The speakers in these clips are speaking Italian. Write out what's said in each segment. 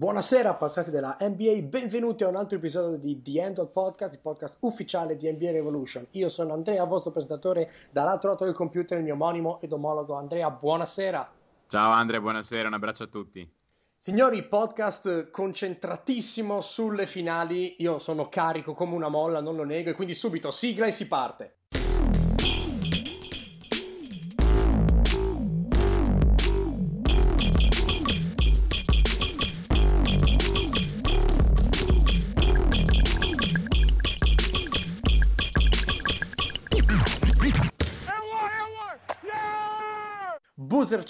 Buonasera appassionati della NBA, benvenuti a un altro episodio di The End of Podcast, il podcast ufficiale di NBA Revolution. Io sono Andrea, vostro presentatore, dall'altro lato del computer il mio omonimo ed omologo Andrea, buonasera. Ciao Andrea, buonasera, un abbraccio a tutti. Signori, podcast concentratissimo sulle finali, io sono carico come una molla, non lo nego, e quindi subito sigla e si parte.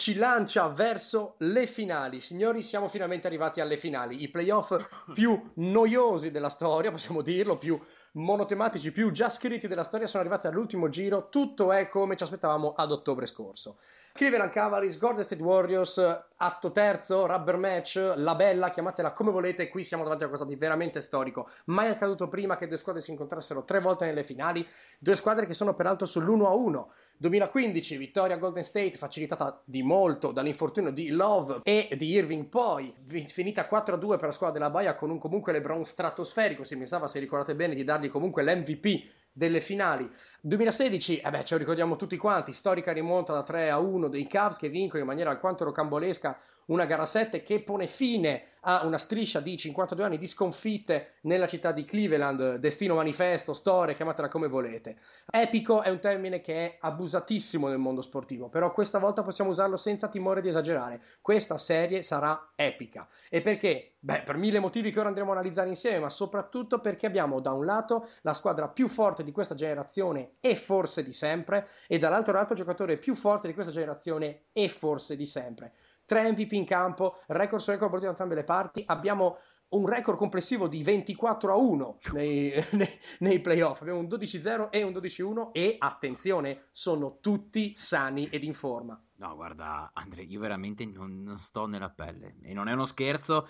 Ci lancia verso le finali. Signori, siamo finalmente arrivati alle finali. I playoff più noiosi della storia, possiamo dirlo, più monotematici, più già scritti della storia, sono arrivati all'ultimo giro. Tutto è come ci aspettavamo ad ottobre scorso. Cleveland Cavaliers, Golden State Warriors, atto terzo, rubber match, la bella, chiamatela come volete, qui siamo davanti a qualcosa di veramente storico. Mai accaduto prima che due squadre si incontrassero tre volte nelle finali, due squadre che sono peraltro sull'1-1. 2015, vittoria Golden State facilitata di molto dall'infortunio di Love e di Irving poi, finita 4-2 per la squadra della Baia con un comunque LeBron stratosferico, si pensava, se ricordate bene, di dargli comunque l'MVP delle finali. 2016, eh beh, ce lo ricordiamo tutti quanti, storica rimonta da 3 a 1 dei Cavs che vincono in maniera alquanto rocambolesca una gara 7 che pone fine a una striscia di 52 anni di sconfitte nella città di Cleveland, destino manifesto, storia, chiamatela come volete. Epico è un termine che è abusatissimo nel mondo sportivo, però questa volta possiamo usarlo senza timore di esagerare. Questa serie sarà epica. E perché? Beh, per mille motivi che ora andremo a analizzare insieme, ma soprattutto perché abbiamo da un lato la squadra più forte di questa generazione e forse di sempre, e dall'altro lato il giocatore più forte di questa generazione e forse di sempre. Tre MVP in campo, record su record da entrambe le parti, abbiamo un record complessivo di 24 a 1 nei, nei, nei, playoff. Abbiamo un 12-0 e un 12-1 e attenzione, sono tutti sani ed in forma. No, guarda, Andrea, io veramente non, non sto nella pelle e non è uno scherzo.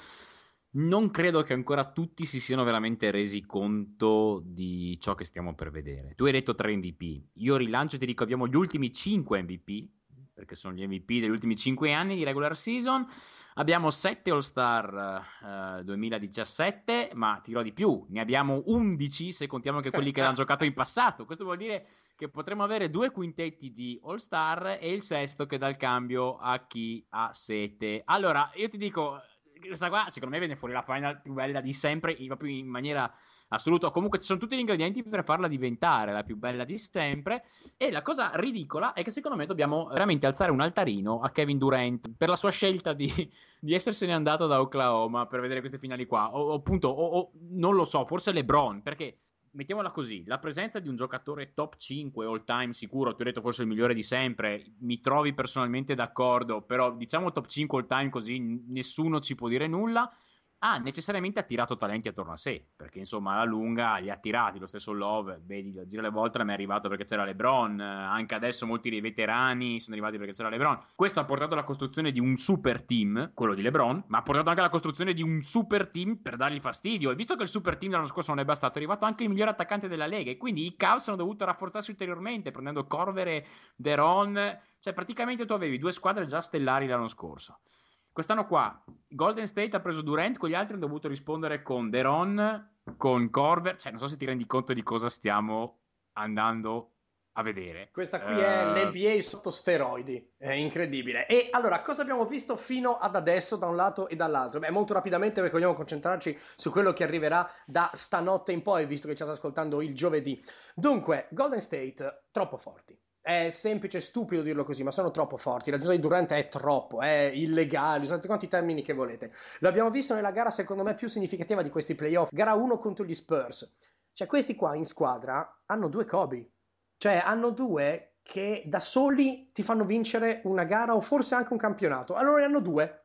Non credo che ancora tutti si siano veramente resi conto di ciò che stiamo per vedere. Tu hai detto 3 MVP. Io rilancio e ti dico abbiamo gli ultimi 5 MVP perché sono gli MVP degli ultimi 5 anni di regular season. Abbiamo 7 All-Star uh, 2017, ma ti dirò di più, ne abbiamo 11 se contiamo anche quelli che hanno giocato in passato. Questo vuol dire che potremmo avere due quintetti di All-Star e il sesto che dà il cambio a chi ha sete. Allora, io ti dico, questa qua secondo me viene fuori la final più bella di sempre, proprio in maniera assoluto. Comunque ci sono tutti gli ingredienti per farla diventare la più bella di sempre. E la cosa ridicola è che secondo me dobbiamo veramente alzare un altarino a Kevin Durant per la sua scelta di, di essersene andato da Oklahoma per vedere queste finali qua. O, appunto, o, o, non lo so, forse LeBron, perché mettiamola così, la presenza di un giocatore top 5 all time sicuro, ti ho detto forse il migliore di sempre, mi trovi personalmente d'accordo, però diciamo top 5 all time così nessuno ci può dire nulla ha necessariamente attirato talenti attorno a sé, perché insomma alla lunga li ha attirati, lo stesso Love, vedi, gira alle volte mi è arrivato perché c'era LeBron, anche adesso molti dei veterani sono arrivati perché c'era LeBron. Questo ha portato alla costruzione di un super team, quello di LeBron, ma ha portato anche alla costruzione di un super team per dargli fastidio. E visto che il super team dell'anno scorso non è bastato, è arrivato anche il migliore attaccante della Lega e quindi i Cavs hanno dovuto rafforzarsi ulteriormente prendendo Corver e Deron, cioè praticamente tu avevi due squadre già stellari l'anno scorso. Quest'anno qua Golden State ha preso Durant, con gli altri hanno dovuto rispondere con Deron, con Corver, cioè non so se ti rendi conto di cosa stiamo andando a vedere. Questa qui uh... è eh, l'NBA sotto steroidi, è incredibile. E allora, cosa abbiamo visto fino ad adesso da un lato e dall'altro? Beh, molto rapidamente perché vogliamo concentrarci su quello che arriverà da stanotte in poi, visto che ci state ascoltando il giovedì. Dunque, Golden State, troppo forti è semplice e stupido dirlo così, ma sono troppo forti. La gioia di Durant è troppo, è illegale, usate quanti termini che volete. L'abbiamo visto nella gara, secondo me, più significativa di questi playoff. Gara 1 contro gli Spurs. Cioè, questi qua in squadra hanno due Kobe. Cioè, hanno due che da soli ti fanno vincere una gara o forse anche un campionato. Allora ne hanno due.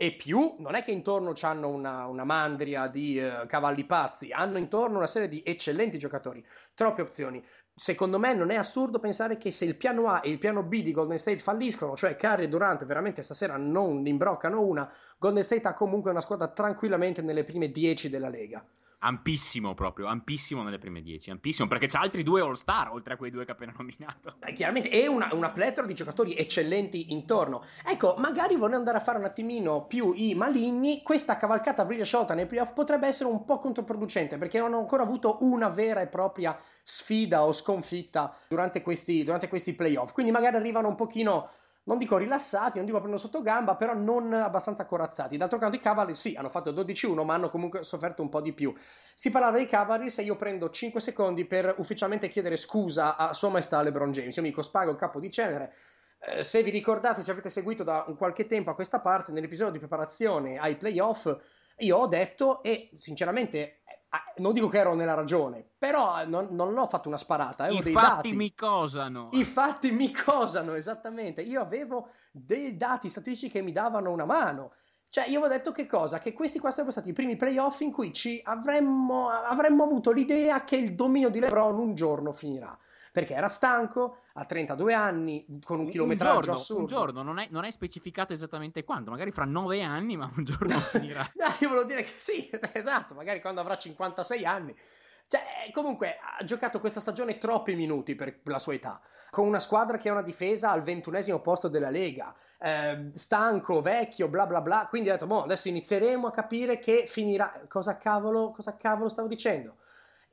E più, non è che intorno hanno una, una mandria di uh, cavalli pazzi, hanno intorno una serie di eccellenti giocatori, troppe opzioni secondo me non è assurdo pensare che se il piano A e il piano B di Golden State falliscono, cioè Curry e Durant veramente stasera non imbroccano una, Golden State ha comunque una squadra tranquillamente nelle prime 10 della Lega. Ampissimo proprio, ampissimo nelle prime 10, ampissimo, perché c'ha altri due all-star oltre a quei due che ho appena nominato. Eh, chiaramente, e una, una pletora di giocatori eccellenti intorno. Ecco, magari vorrei andare a fare un attimino più i maligni, questa cavalcata briglia sciolta nei playoff potrebbe essere un po' controproducente, perché non hanno ancora avuto una vera e propria sfida o sconfitta durante questi, durante questi playoff, quindi magari arrivano un pochino non dico rilassati, non dico prendere sotto gamba, però non abbastanza corazzati. D'altro canto i Cavaliers sì, hanno fatto 12-1, ma hanno comunque sofferto un po' di più. Si parlava dei Cavaliers e io prendo 5 secondi per ufficialmente chiedere scusa a Sua Maestà LeBron James. Io mi dico spago il capo di cenere. Eh, se vi ricordate, se avete seguito da un qualche tempo a questa parte, nell'episodio di preparazione ai playoff, io ho detto e sinceramente non dico che ero nella ragione, però non, non l'ho fatto una sparata. I fatti mi cosano. I fatti mi cosano, esattamente. Io avevo dei dati statistici che mi davano una mano. Cioè, io avevo detto che cosa? Che questi qua sarebbero stati i primi playoff in cui ci avremmo, avremmo avuto l'idea che il dominio di LeBron un giorno finirà perché era stanco, a 32 anni, con un, un chilometraggio giorno, assurdo. Un giorno, non hai, non hai, specificato esattamente quanto, magari fra 9 anni, ma un giorno finirà. no, io volevo dire che sì, esatto, magari quando avrà 56 anni. Cioè, comunque, ha giocato questa stagione troppi minuti per la sua età, con una squadra che ha una difesa al ventunesimo posto della Lega, eh, stanco, vecchio, bla bla bla, quindi ho detto, boh, adesso inizieremo a capire che finirà... Cosa cavolo, cosa cavolo stavo dicendo?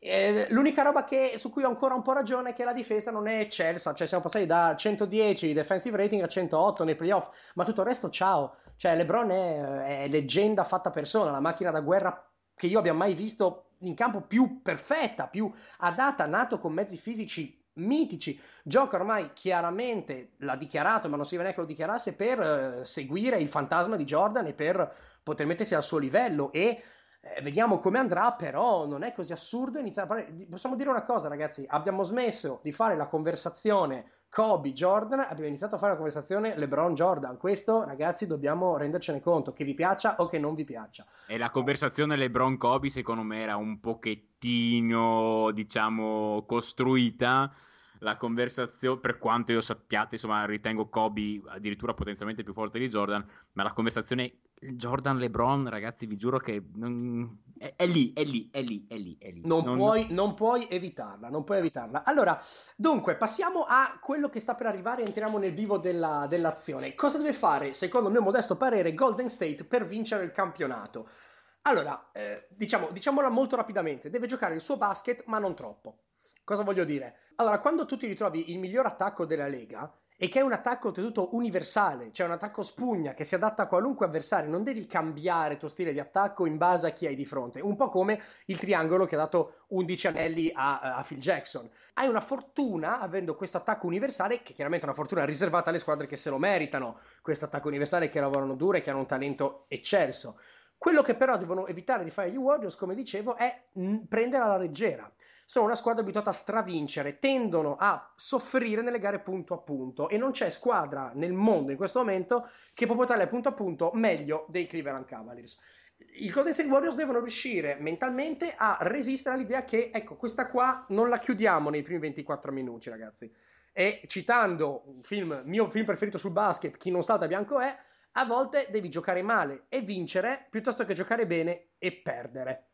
Eh, l'unica roba che, su cui ho ancora un po' ragione è che la difesa non è eccelsa, cioè siamo passati da 110 defensive rating a 108 nei playoff, ma tutto il resto ciao, cioè LeBron è, è leggenda fatta persona, la macchina da guerra che io abbia mai visto in campo più perfetta, più adatta, nato con mezzi fisici mitici. Gioca ormai chiaramente, l'ha dichiarato, ma non si vede neanche lo dichiarasse, per eh, seguire il fantasma di Jordan e per poter mettersi al suo livello e eh, vediamo come andrà, però non è così assurdo iniziare a parlare. Possiamo dire una cosa, ragazzi: abbiamo smesso di fare la conversazione Kobe-Jordan, abbiamo iniziato a fare la conversazione LeBron-Jordan. Questo, ragazzi, dobbiamo rendercene conto, che vi piaccia o che non vi piaccia. E la conversazione LeBron-Kobe, secondo me, era un pochettino, diciamo, costruita la conversazione, per quanto io sappiate, insomma, ritengo Kobe addirittura potenzialmente più forte di Jordan, ma la conversazione Jordan LeBron, ragazzi, vi giuro che non... è, è, lì, è lì, è lì, è lì, è lì. Non, non... Puoi, non, puoi, evitarla, non puoi evitarla. Allora, dunque, passiamo a quello che sta per arrivare entriamo nel vivo della, dell'azione. Cosa deve fare, secondo il mio modesto parere, Golden State per vincere il campionato? Allora, eh, diciamo, diciamola molto rapidamente, deve giocare il suo basket, ma non troppo. Cosa voglio dire? Allora, quando tu ti ritrovi il miglior attacco della Lega, e che è un attacco oltretutto universale, cioè un attacco spugna che si adatta a qualunque avversario, non devi cambiare il tuo stile di attacco in base a chi hai di fronte, un po' come il triangolo che ha dato 11 anelli a, a Phil Jackson. Hai una fortuna avendo questo attacco universale, che chiaramente è una fortuna riservata alle squadre che se lo meritano, questo attacco universale che lavorano duro e che hanno un talento eccelso. Quello che però devono evitare di fare gli Warriors, come dicevo, è prendere alla leggera sono una squadra abituata a stravincere, tendono a soffrire nelle gare punto a punto e non c'è squadra nel mondo in questo momento che può portarle punto a punto meglio dei Cleveland Cavaliers. I Golden State Warriors devono riuscire mentalmente a resistere all'idea che, ecco, questa qua non la chiudiamo nei primi 24 minuti, ragazzi. E citando un film, mio film preferito sul basket, Chi non salta bianco è, a volte devi giocare male e vincere piuttosto che giocare bene e perdere.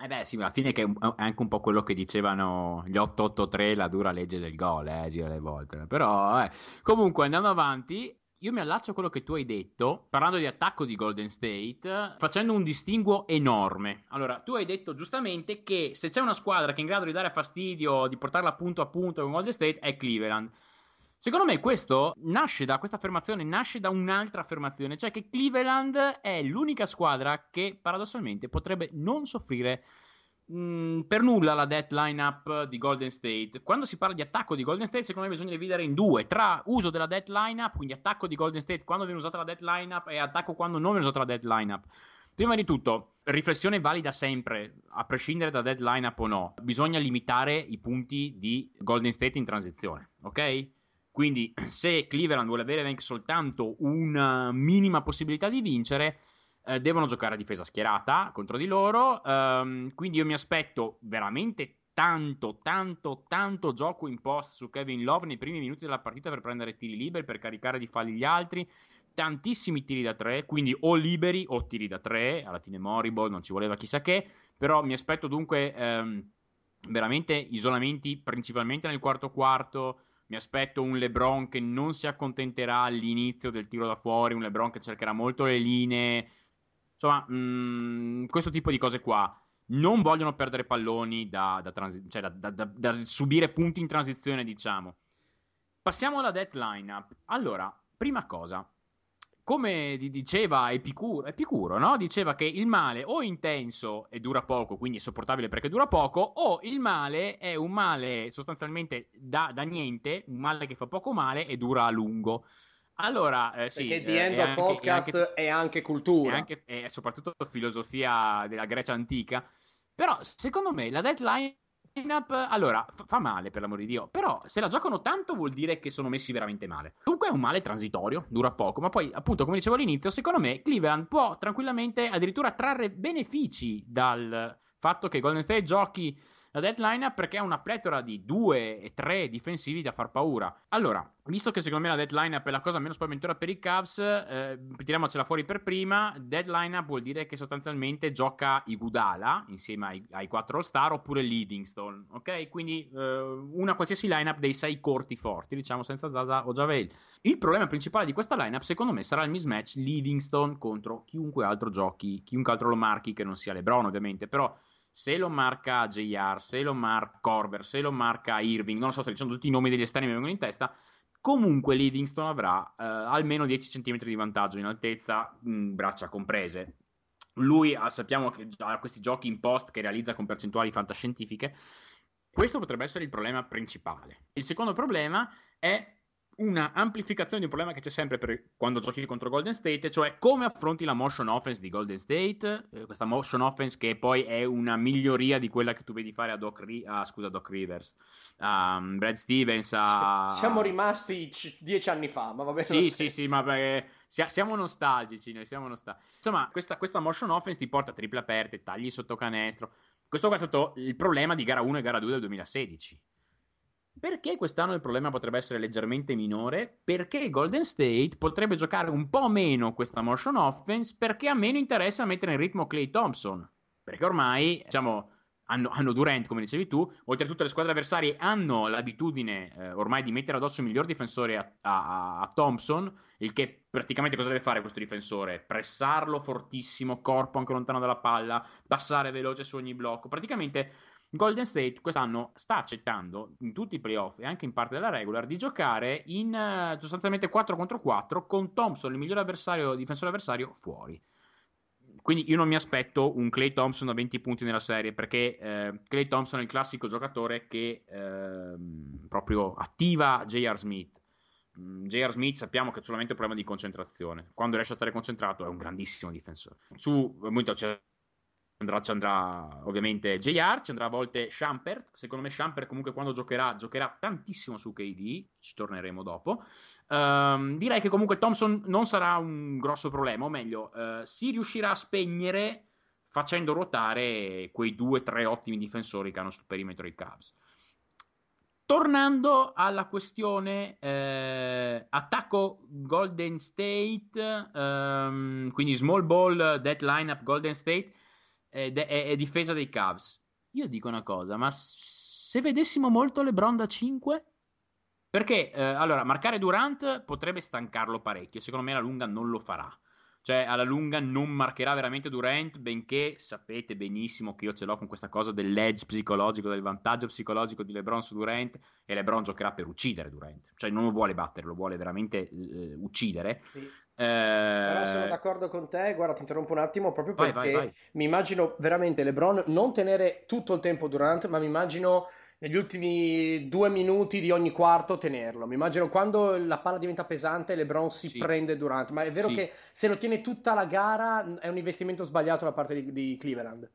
Eh beh, sì, alla fine è anche un po' quello che dicevano gli 883, la dura legge del gol, eh, gira le volte. Però, eh. comunque, andando avanti, io mi allaccio a quello che tu hai detto, parlando di attacco di Golden State, facendo un distinguo enorme. Allora, tu hai detto giustamente che se c'è una squadra che è in grado di dare fastidio, di portarla punto a punto con Golden State, è Cleveland. Secondo me questo nasce da questa affermazione, nasce da un'altra affermazione, cioè che Cleveland è l'unica squadra che paradossalmente potrebbe non soffrire mh, per nulla la death lineup di Golden State. Quando si parla di attacco di Golden State, secondo me bisogna dividere in due, tra uso della death lineup, quindi attacco di Golden State quando viene usata la death lineup e attacco quando non viene usata la death lineup. Prima di tutto, riflessione valida sempre, a prescindere da dead lineup o no, bisogna limitare i punti di Golden State in transizione, ok? Quindi se Cleveland vuole avere anche soltanto una minima possibilità di vincere, eh, devono giocare a difesa schierata contro di loro. Um, quindi io mi aspetto veramente tanto, tanto, tanto gioco in post su Kevin Love nei primi minuti della partita per prendere tiri liberi, per caricare di falli gli altri. tantissimi tiri da tre, quindi o liberi o tiri da tre, alla fine Moriball non ci voleva chissà che, però mi aspetto dunque ehm, veramente isolamenti principalmente nel quarto quarto, mi aspetto un LeBron che non si accontenterà all'inizio del tiro da fuori, un LeBron che cercherà molto le linee, insomma, mh, mm, questo tipo di cose qua. Non vogliono perdere palloni da, da, transi- cioè da, da subire punti in transizione, diciamo. Passiamo alla death lineup. Allora, prima cosa, come diceva Epicuro, Epicuro no? diceva che il male o è intenso e dura poco, quindi è sopportabile perché dura poco, o il male è un male sostanzialmente da, da niente, un male che fa poco male e dura a lungo. Allora, eh, sì, perché The End of Podcast è anche, è anche cultura. È, anche, è soprattutto filosofia della Grecia antica. Però, secondo me, la deadline lineup, allora, f- fa male per l'amor di Dio, però se la giocano tanto vuol dire che sono messi veramente male. Dunque è un male transitorio, dura poco, ma poi appunto come dicevo all'inizio, secondo me Cleveland può tranquillamente addirittura trarre benefici dal fatto che Golden State giochi la deadline perché ha una pletora di due e tre difensivi da far paura. Allora, visto che secondo me la deadline è la cosa meno spaventosa per i Cavs, eh, tiriamocela fuori per prima. Deadline vuol dire che sostanzialmente gioca Igudala insieme ai, ai 4 All-Star oppure Livingston, ok? Quindi eh, una qualsiasi lineup dei sei corti forti, diciamo senza Zaza o Javel. Il problema principale di questa lineup, secondo me, sarà il mismatch Livingston contro chiunque altro giochi, chiunque altro lo marchi che non sia LeBron, ovviamente, però se lo marca JR, se lo marca Corber, se lo marca Irving, non lo so, sto dicendo tutti i nomi degli esterni che mi vengono in testa, comunque Livingston avrà eh, almeno 10 cm di vantaggio in altezza, mh, braccia comprese. Lui ah, sappiamo che ha questi giochi in post che realizza con percentuali fantascientifiche. Questo potrebbe essere il problema principale. Il secondo problema è una amplificazione di un problema che c'è sempre per quando giochi contro Golden State, cioè come affronti la motion offense di Golden State, eh, questa motion offense che poi è una miglioria di quella che tu vedi fare a Doc, Ri- ah, scusa, Doc Rivers, a um, Brad Stevens. A... Siamo rimasti c- dieci anni fa, ma va bene. Sì, sì, sì, ma perché siamo nostalgici, noi siamo nostalgici. Insomma, questa, questa motion offense ti porta a triple aperte, tagli sotto canestro. Questo è stato il problema di gara 1 e gara 2 del 2016 perché quest'anno il problema potrebbe essere leggermente minore? Perché Golden State potrebbe giocare un po' meno questa motion offense perché ha meno interesse a mettere in ritmo Clay Thompson. Perché ormai, diciamo, hanno, hanno Durant, come dicevi tu, oltre a tutte le squadre avversarie hanno l'abitudine eh, ormai di mettere addosso il miglior difensore a, a, a, Thompson, il che praticamente cosa deve fare questo difensore? Pressarlo fortissimo, corpo anche lontano dalla palla, passare veloce su ogni blocco. Praticamente Golden State quest'anno sta accettando in tutti i playoff e anche in parte della regular di giocare in uh, sostanzialmente 4 contro 4 con Thompson, il migliore avversario, difensore avversario, fuori. Quindi io non mi aspetto un Clay Thompson da 20 punti nella serie perché eh, Clay Thompson è il classico giocatore che eh, proprio attiva J.R. Smith. Mm, J.R. Smith sappiamo che ha solamente un problema di concentrazione. Quando riesce a stare concentrato è un grandissimo difensore. Su, molto, c'è andrà, ci andrà ovviamente JR, ci andrà a volte Schampert. Secondo me Schampert comunque quando giocherà, giocherà tantissimo su KD, ci torneremo dopo. Um, direi che comunque Thompson non sarà un grosso problema, o meglio, uh, si riuscirà a spegnere facendo ruotare quei due o tre ottimi difensori che hanno sul perimetro i Cavs. Tornando alla questione eh, attacco Golden State, um, quindi small ball, dead lineup Golden State, è, difesa dei Cavs. Io dico una cosa, ma se vedessimo molto LeBron da 5? Perché, eh, allora, marcare Durant potrebbe stancarlo parecchio, secondo me la lunga non lo farà. Cioè, alla lunga non marcherà veramente Durant, benché sapete benissimo che io ce l'ho con questa cosa dell'edge psicologico, del vantaggio psicologico di LeBron su Durant, e LeBron giocherà per uccidere Durant. Cioè, non lo vuole battere, lo vuole veramente eh, uccidere. Sì. Eh... Però sono d'accordo con te, guarda, ti interrompo un attimo proprio perché vai, vai, vai. mi immagino veramente LeBron non tenere tutto il tempo Durant, ma mi immagino negli ultimi due minuti di ogni quarto tenerlo. Mi immagino quando la palla diventa pesante, LeBron si sì. prende Durant, ma è vero sì. che se lo tiene tutta la gara è un investimento sbagliato da parte di, di Cleveland.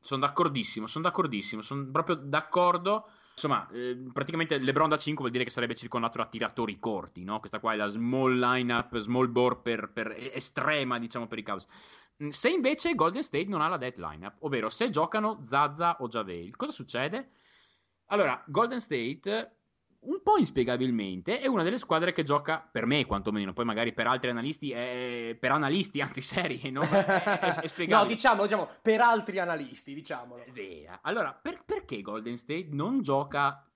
Sono d'accordissimo, sono d'accordissimo, sono proprio d'accordo. Insomma, eh, praticamente LeBron da 5 vuol dire che sarebbe circondato da tiratori corti, no? Questa qua è la small lineup, small ball per, per estrema, diciamo, per i Cavs. Mm, se invece Golden State non ha la dead lineup, ovvero se giocano Zaza o Javel, cosa succede? Allora, Golden State un po' inspiegabilmente è una delle squadre che gioca per me quantomeno poi magari per altri analisti è, per analisti anzi seri no? è, è, è spiegabile no diciamo, diciamo per altri analisti diciamolo Vera. allora per, perché Golden State non gioca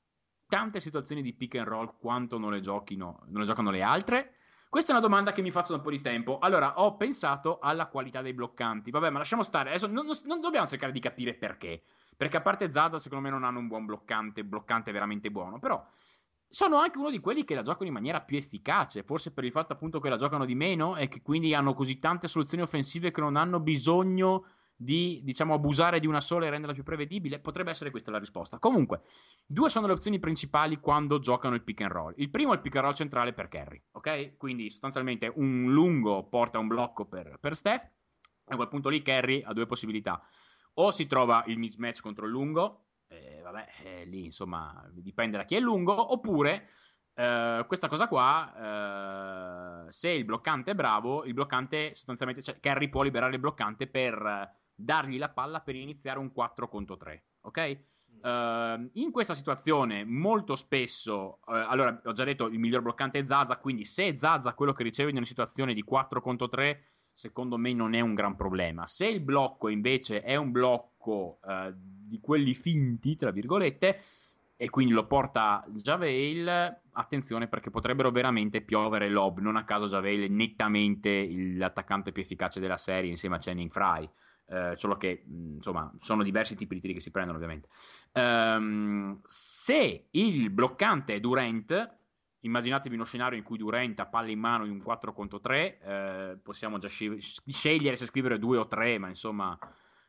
tante situazioni di pick and roll quanto non le, giochino, non le giocano le altre questa è una domanda che mi faccio da un po' di tempo. Allora, ho pensato alla qualità dei bloccanti. Vabbè, ma lasciamo stare. Adesso non, non dobbiamo cercare di capire perché. Perché a parte Zaza, secondo me non hanno un buon bloccante, bloccante veramente buono. Però sono anche uno di quelli che la giocano in maniera più efficace, forse per il fatto appunto che la giocano di meno e che quindi hanno così tante soluzioni offensive che non hanno bisogno di diciamo abusare di una sola e renderla più prevedibile? Potrebbe essere questa la risposta. Comunque, due sono le opzioni principali quando giocano il pick and roll. Il primo è il pick and roll centrale per Kerry, ok? Quindi sostanzialmente un lungo porta un blocco per, per Steph. A quel punto lì Kerry ha due possibilità. O si trova il mismatch contro il lungo, eh, vabbè, eh, lì insomma dipende da chi è lungo, oppure eh, questa cosa qua, eh, se il bloccante è bravo, il bloccante sostanzialmente, cioè Kerry può liberare il bloccante per dargli la palla per iniziare un 4 contro 3, ok? Uh, in questa situazione molto spesso, uh, allora ho già detto il miglior bloccante è Zaza, quindi se Zaza quello che riceve in una situazione di 4 contro 3, secondo me non è un gran problema. Se il blocco invece è un blocco uh, di quelli finti, tra virgolette, e quindi lo porta Javel, attenzione perché potrebbero veramente piovere lob, non a caso Javel è nettamente l'attaccante più efficace della serie insieme a Channing Fry. Eh, solo che insomma sono diversi tipi di tiri che si prendono ovviamente. Um, se il bloccante è Durant, immaginatevi uno scenario in cui Durant ha palle in mano in un 4 contro 3, eh, possiamo già sci- scegliere se scrivere 2 o 3, ma insomma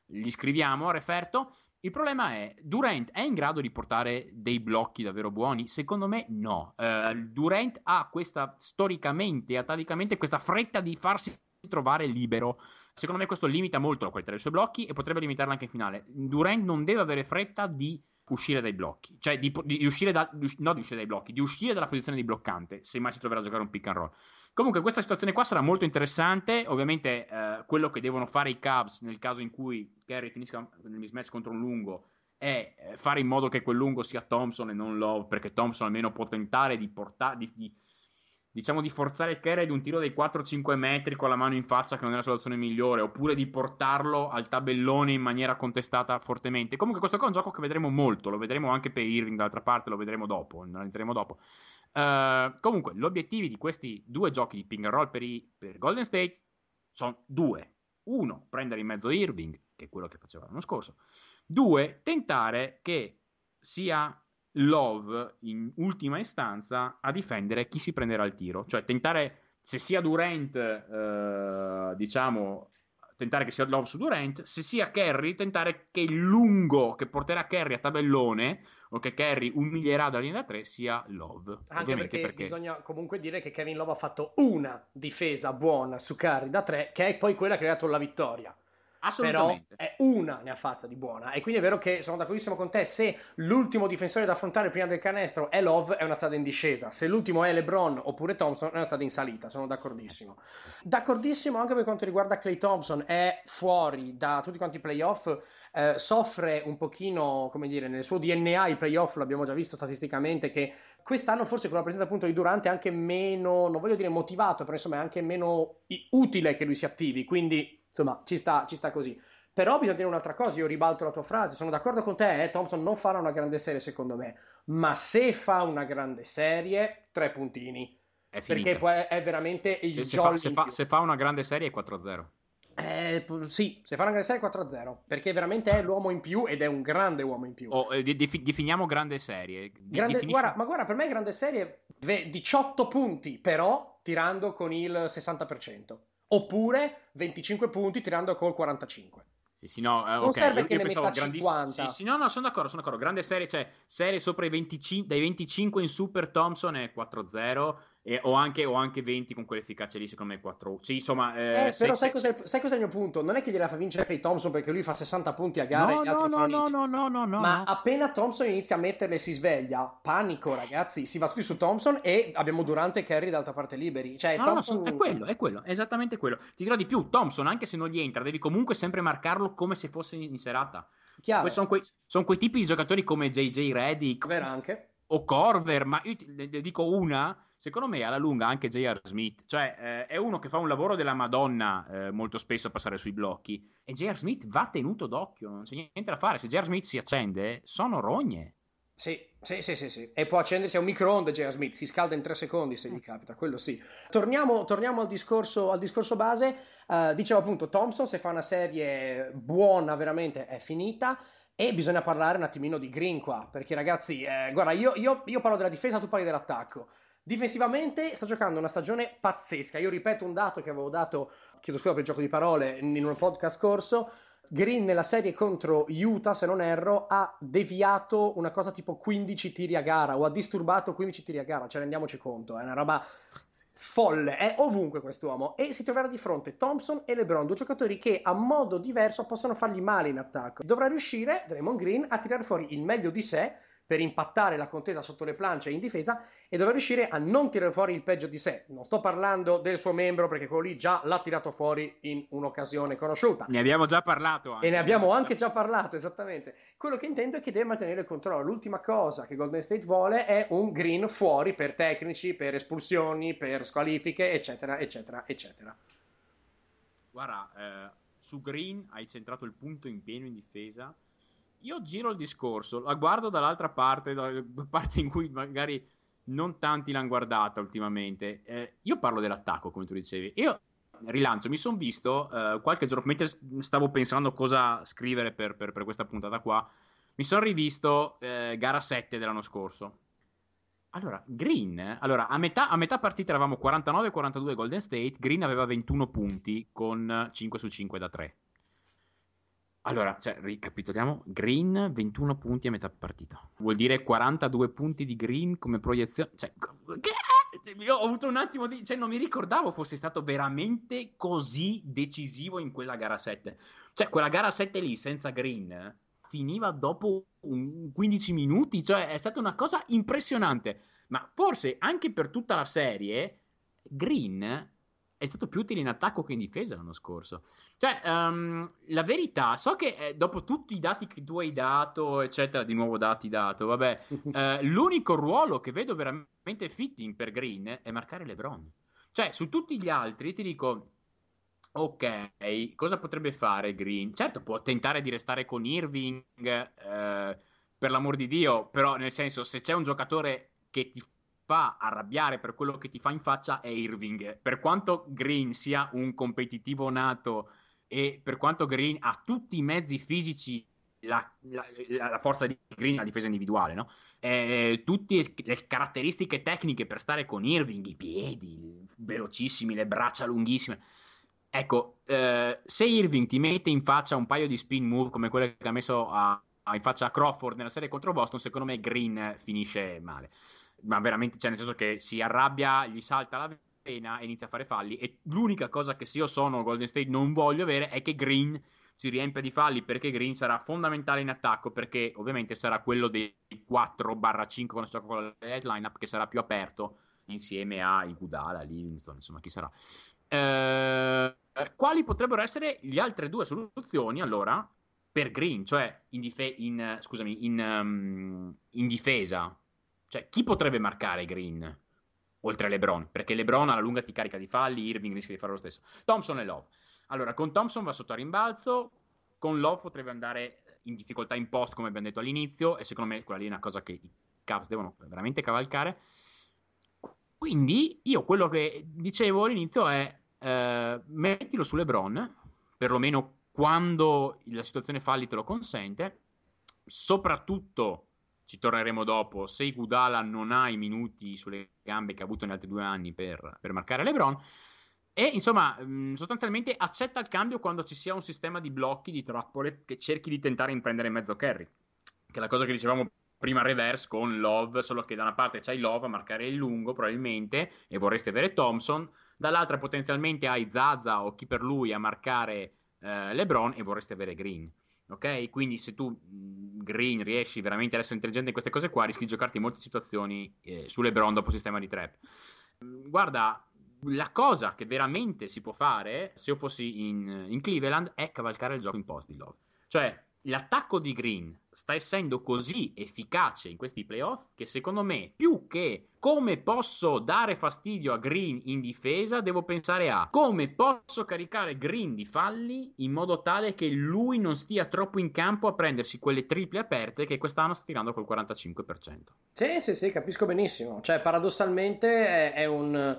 li scriviamo a referto. Il problema è, Durant è in grado di portare dei blocchi davvero buoni? Secondo me no. Uh, Durant ha questa, storicamente, atavicamente, questa fretta di farsi trovare libero Secondo me questo limita molto la qualità dei suoi blocchi e potrebbe limitarla anche in finale. Durant non deve avere fretta di uscire dai blocchi, cioè di, di uscire da, di, no di uscire dai blocchi, di uscire dalla posizione di bloccante, se mai si troverà a giocare un pick and roll. Comunque questa situazione qua sarà molto interessante, ovviamente eh, quello che devono fare i Cubs nel caso in cui Kerry finisca nel mismatch contro un lungo è eh, fare in modo che quel lungo sia Thompson e non Love, perché Thompson almeno può tentare di portare, di, di diciamo di forzare carry di un tiro dei 4-5 metri con la mano in faccia che non è la soluzione migliore, oppure di portarlo al tabellone in maniera contestata fortemente. Comunque questo qua è un gioco che vedremo molto, lo vedremo anche per Irving dall'altra parte, lo vedremo dopo, analizzeremo dopo. Uh, comunque, gli obiettivi di questi due giochi di ping and roll per, i, per Golden State sono due. Uno, prendere in mezzo Irving, che è quello che faceva l'anno scorso. Due, tentare che sia Love in ultima istanza a difendere chi si prenderà il tiro, cioè tentare se sia Durant, eh, diciamo, tentare che sia Love su Durant, se sia Kerry, tentare che il lungo che porterà Kerry a tabellone o che Kerry umilierà dalla linea da 3 sia Love. Anche perché, perché, bisogna comunque dire che Kevin Love ha fatto una difesa buona su Curry da 3, che è poi quella che ha dato la vittoria. Assolutamente. Però è una ne ha fatta di buona. E quindi è vero che sono d'accordissimo con te. Se l'ultimo difensore da affrontare prima del canestro è Love, è una strada in discesa. Se l'ultimo è LeBron oppure Thompson, è una strada in salita. Sono d'accordissimo. D'accordissimo anche per quanto riguarda Clay Thompson. È fuori da tutti quanti i playoff. Eh, soffre un pochino, come dire, nel suo DNA i playoff, l'abbiamo già visto statisticamente, che quest'anno forse con la presenza appunto di Durante è anche meno, non voglio dire motivato, però insomma è anche meno utile che lui si attivi. Quindi insomma, ci sta, ci sta così. Però bisogna dire un'altra cosa, io ribalto la tua frase, sono d'accordo con te, eh, Thompson non farà una grande serie secondo me, ma se fa una grande serie, tre puntini. È perché poi è veramente il se, se, fa, se, fa, se fa una grande serie è 4-0. Eh, sì, se fa una grande serie 4-0, perché veramente è l'uomo in più ed è un grande uomo in più. Oh, eh, definiamo grande serie. Grande, Definisci... guarda, ma guarda, per me grande serie 18 punti, però tirando con il 60% oppure 25 punti tirando col 45. Sì, sì, no, eh, non okay. serve io, che io ne metta 50. Sì, sì, no, no, sono d'accordo, sono d'accordo. Grande serie, cioè serie sopra i 25, dai 25 in Super Thompson è 4-0 e, o, anche, o, anche, 20 con quell'efficacia lì, secondo me 4. Sì, insomma. Eh, eh però sai, cos'è, sai cos'è il mio punto? Non è che gliela fa vincere Clay Thompson perché lui fa 60 punti a gara no, e gli altri no, fanno no, no, no, no, no, Ma appena Thompson inizia a metterle e si sveglia, panico, ragazzi. Si va tutti su Thompson e abbiamo Durante e Kerry d'altra parte liberi. Cioè, no, Thompson... no, è quello, è quello, è esattamente quello. Ti dirò di più, Thompson, anche se non gli entra, devi comunque sempre marcarlo come se fosse in serata. Sono quei, son quei, tipi di giocatori come JJ Reddick. O Corver, ma io ne dico una, secondo me alla lunga anche J.R. Smith, cioè eh, è uno che fa un lavoro della Madonna eh, molto spesso a passare sui blocchi e J.R. Smith va tenuto d'occhio, non c'è niente da fare, se J.R. Smith si accende sono rogne. Sì, sì, sì, sì, sì. E può accendersi a un microonde J.R. Smith, si scalda in tre secondi se gli capita, quello sì. Torniamo, torniamo al, discorso, al discorso base, uh, dicevo appunto Thompson se fa una serie buona veramente è finita, e bisogna parlare un attimino di Green qua, perché ragazzi, eh, guarda, io, io, io, parlo della difesa, tu parli dell'attacco. Difensivamente sta giocando una stagione pazzesca. Io ripeto un dato che avevo dato, chiedo scusa per il gioco di parole, in un podcast corso. Green nella serie contro Utah, se non erro, ha deviato una cosa tipo 15 tiri a gara o ha disturbato 15 tiri a gara, cioè rendiamoci conto, è una roba folle, è ovunque quest'uomo e si troverà di fronte Thompson e LeBron, due giocatori che a modo diverso possono fargli male in attacco. Dovrà riuscire Draymond Green a tirare fuori il meglio di sé per impattare la contesa sotto le plance in difesa e dovrà riuscire a non tirare fuori il peggio di sé. Non sto parlando del suo membro perché quello lì già l'ha tirato fuori in un'occasione conosciuta. Ne abbiamo già parlato. Anche. E ne abbiamo anche già parlato, esattamente. Quello che intendo è che deve mantenere il controllo. L'ultima cosa che Golden State vuole è un green fuori per tecnici, per espulsioni, per squalifiche, eccetera, eccetera, eccetera. Guarda, eh, su Green hai centrato il punto in pieno in difesa io giro il discorso, la guardo dall'altra parte, dalla parte in cui magari non tanti l'hanno guardata ultimamente. Eh, io parlo dell'attacco, come tu dicevi. Io rilancio, mi sono visto eh, qualche giorno, mentre stavo pensando cosa scrivere per, per, per questa puntata qua, mi sono rivisto eh, gara 7 dell'anno scorso. Allora, Green, allora, a metà, a metà partita eravamo 49-42 Golden State, Green aveva 21 punti con 5 su 5 da 3. Allora, cioè, ricapitoliamo, Green 21 punti a metà partita. Vuol dire 42 punti di Green come proiezione. Cioè, che? Io ho avuto un attimo di... Cioè, non mi ricordavo fosse stato veramente così decisivo in quella gara 7. Cioè, quella gara 7 lì, senza Green, finiva dopo 15 minuti. Cioè, è stata una cosa impressionante. Ma forse anche per tutta la serie, Green è stato più utile in attacco che in difesa l'anno scorso. Cioè, um, la verità, so che eh, dopo tutti i dati che tu hai dato, eccetera, di nuovo dati dato, vabbè, eh, l'unico ruolo che vedo veramente fitting per Green è marcare LeBron. Cioè, su tutti gli altri ti dico, ok, cosa potrebbe fare Green? Certo, può tentare di restare con Irving, eh, per l'amor di Dio, però nel senso, se c'è un giocatore che ti fa arrabbiare per quello che ti fa in faccia è Irving. Per quanto Green sia un competitivo nato e per quanto Green ha tutti i mezzi fisici, la, la, la forza di Green, la difesa individuale, no? eh, tutte le caratteristiche tecniche per stare con Irving, i piedi velocissimi, le braccia lunghissime. Ecco, eh, se Irving ti mette in faccia un paio di spin move come quelle che ha messo a, a, in faccia a Crawford nella serie contro Boston, secondo me Green finisce male ma veramente, cioè nel senso che si arrabbia, gli salta la vena e inizia a fare falli. E l'unica cosa che se io sono Golden State non voglio avere è che Green si riempia di falli perché Green sarà fondamentale in attacco perché ovviamente sarà quello dei 4-5 quando gioca con la lineup che sarà più aperto insieme a Igudala, Livingston, insomma chi sarà. Eh, quali potrebbero essere le altre due soluzioni allora per Green, cioè in, dife- in, scusami, in, um, in difesa cioè, chi potrebbe marcare Green? Oltre a LeBron, perché LeBron alla lunga ti carica di falli, Irving rischia di fare lo stesso. Thompson e Love. Allora, con Thompson va sotto a rimbalzo, con Love potrebbe andare in difficoltà in post, come abbiamo detto all'inizio, e secondo me quella lì è una cosa che i Cavs devono veramente cavalcare. Quindi, io quello che dicevo all'inizio è eh, mettilo su LeBron, perlomeno quando la situazione falli te lo consente, soprattutto ci torneremo dopo, se Igudala non ha i minuti sulle gambe che ha avuto negli altri due anni per, per marcare LeBron, e insomma, mh, sostanzialmente accetta il cambio quando ci sia un sistema di blocchi, di trappole, che cerchi di tentare di prendere in mezzo carry, che è la cosa che dicevamo prima reverse con Love, solo che da una parte c'hai Love a marcare il lungo probabilmente, e vorreste avere Thompson, dall'altra potenzialmente hai Zaza o chi per lui a marcare eh, LeBron e vorreste avere Green. Ok? Quindi se tu Green riesci veramente ad essere intelligente in queste cose qua, rischi di giocarti in molte situazioni eh, su LeBron dopo sistema di trap. Guarda, la cosa che veramente si può fare se io fossi in, in, Cleveland è cavalcare il gioco in post di Love. Cioè, l'attacco di Green sta essendo così efficace in questi playoff che secondo me più che come posso dare fastidio a Green in difesa devo pensare a come posso caricare Green di falli in modo tale che lui non stia troppo in campo a prendersi quelle triple aperte che quest'anno sta tirando col 45%. Sì, sì, sì, capisco benissimo. Cioè, paradossalmente è, è un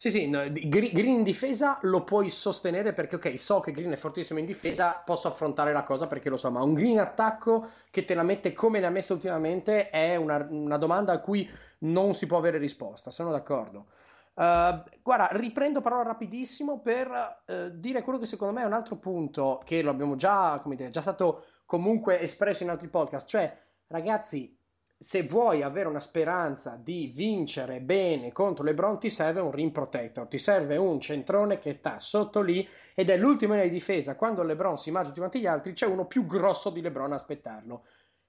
sì, sì, no, Green in difesa lo puoi sostenere perché, ok, so che Green è fortissimo in difesa, posso affrontare la cosa perché lo so, ma un Green attacco che te la mette come ne ha messa ultimamente è una, una domanda a cui non si può avere risposta, sono d'accordo. Uh, guarda, riprendo parola rapidissimo per uh, dire quello che secondo me è un altro punto che lo abbiamo già, come dire, già stato comunque espresso in altri podcast, cioè ragazzi, se vuoi avere una speranza di vincere bene contro LeBron, ti serve un rim protector, ti serve un centrone che sta sotto lì ed è l'ultima linea di difesa. Quando LeBron si mangia tutti gli altri, c'è uno più grosso di LeBron a aspettarlo.